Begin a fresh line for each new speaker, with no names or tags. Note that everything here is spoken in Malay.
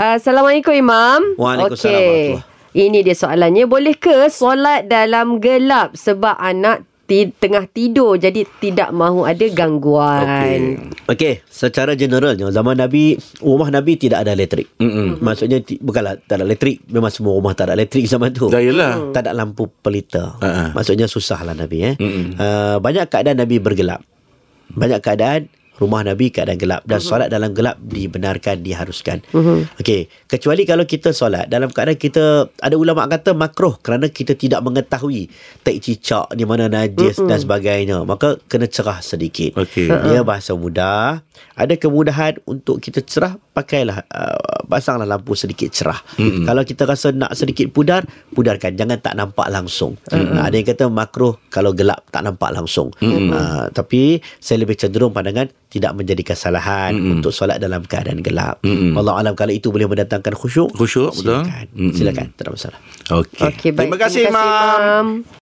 Assalamualaikum Imam.
Waalaikumsalam warahmatullahi.
Ini dia soalannya. Boleh ke solat dalam gelap sebab anak ti- tengah tidur jadi tidak mahu ada gangguan.
Okey, secara generalnya zaman Nabi rumah Nabi tidak ada elektrik. Mm-mm. Maksudnya ti- bukanlah tak ada elektrik, memang semua rumah tak ada elektrik zaman tu.
Dah yelah.
Tak ada lampu pelita.
Ha-ha.
Maksudnya susahlah Nabi eh. Uh, banyak keadaan Nabi bergelap. Banyak keadaan rumah Nabi keadaan gelap dan solat dalam gelap dibenarkan diharuskan. Okey, kecuali kalau kita solat dalam keadaan kita ada ulama kata makruh kerana kita tidak mengetahui tak cicak di mana najis dan sebagainya. Maka kena cerah sedikit.
Okey.
Dia bahasa mudah. Ada kemudahan untuk kita cerah pakailah uh, pasanglah lampu sedikit cerah. Mm-hmm. Kalau kita rasa nak sedikit pudar, pudarkan jangan tak nampak langsung. Mm-hmm. ada yang kata makruh kalau gelap tak nampak langsung. Mm-hmm. Uh, tapi saya lebih cenderung pandangan tidak menjadi kesalahan mm-hmm. untuk solat dalam keadaan gelap. Mm-hmm. Allah alam kalau itu boleh mendatangkan khusyuk.
Khusyuk, betul.
Silakan.
Mm-mm.
Silakan, tak ada masalah.
Okey. Baik.
Terima kasih,
Terima kasih,
Imam.
Imam.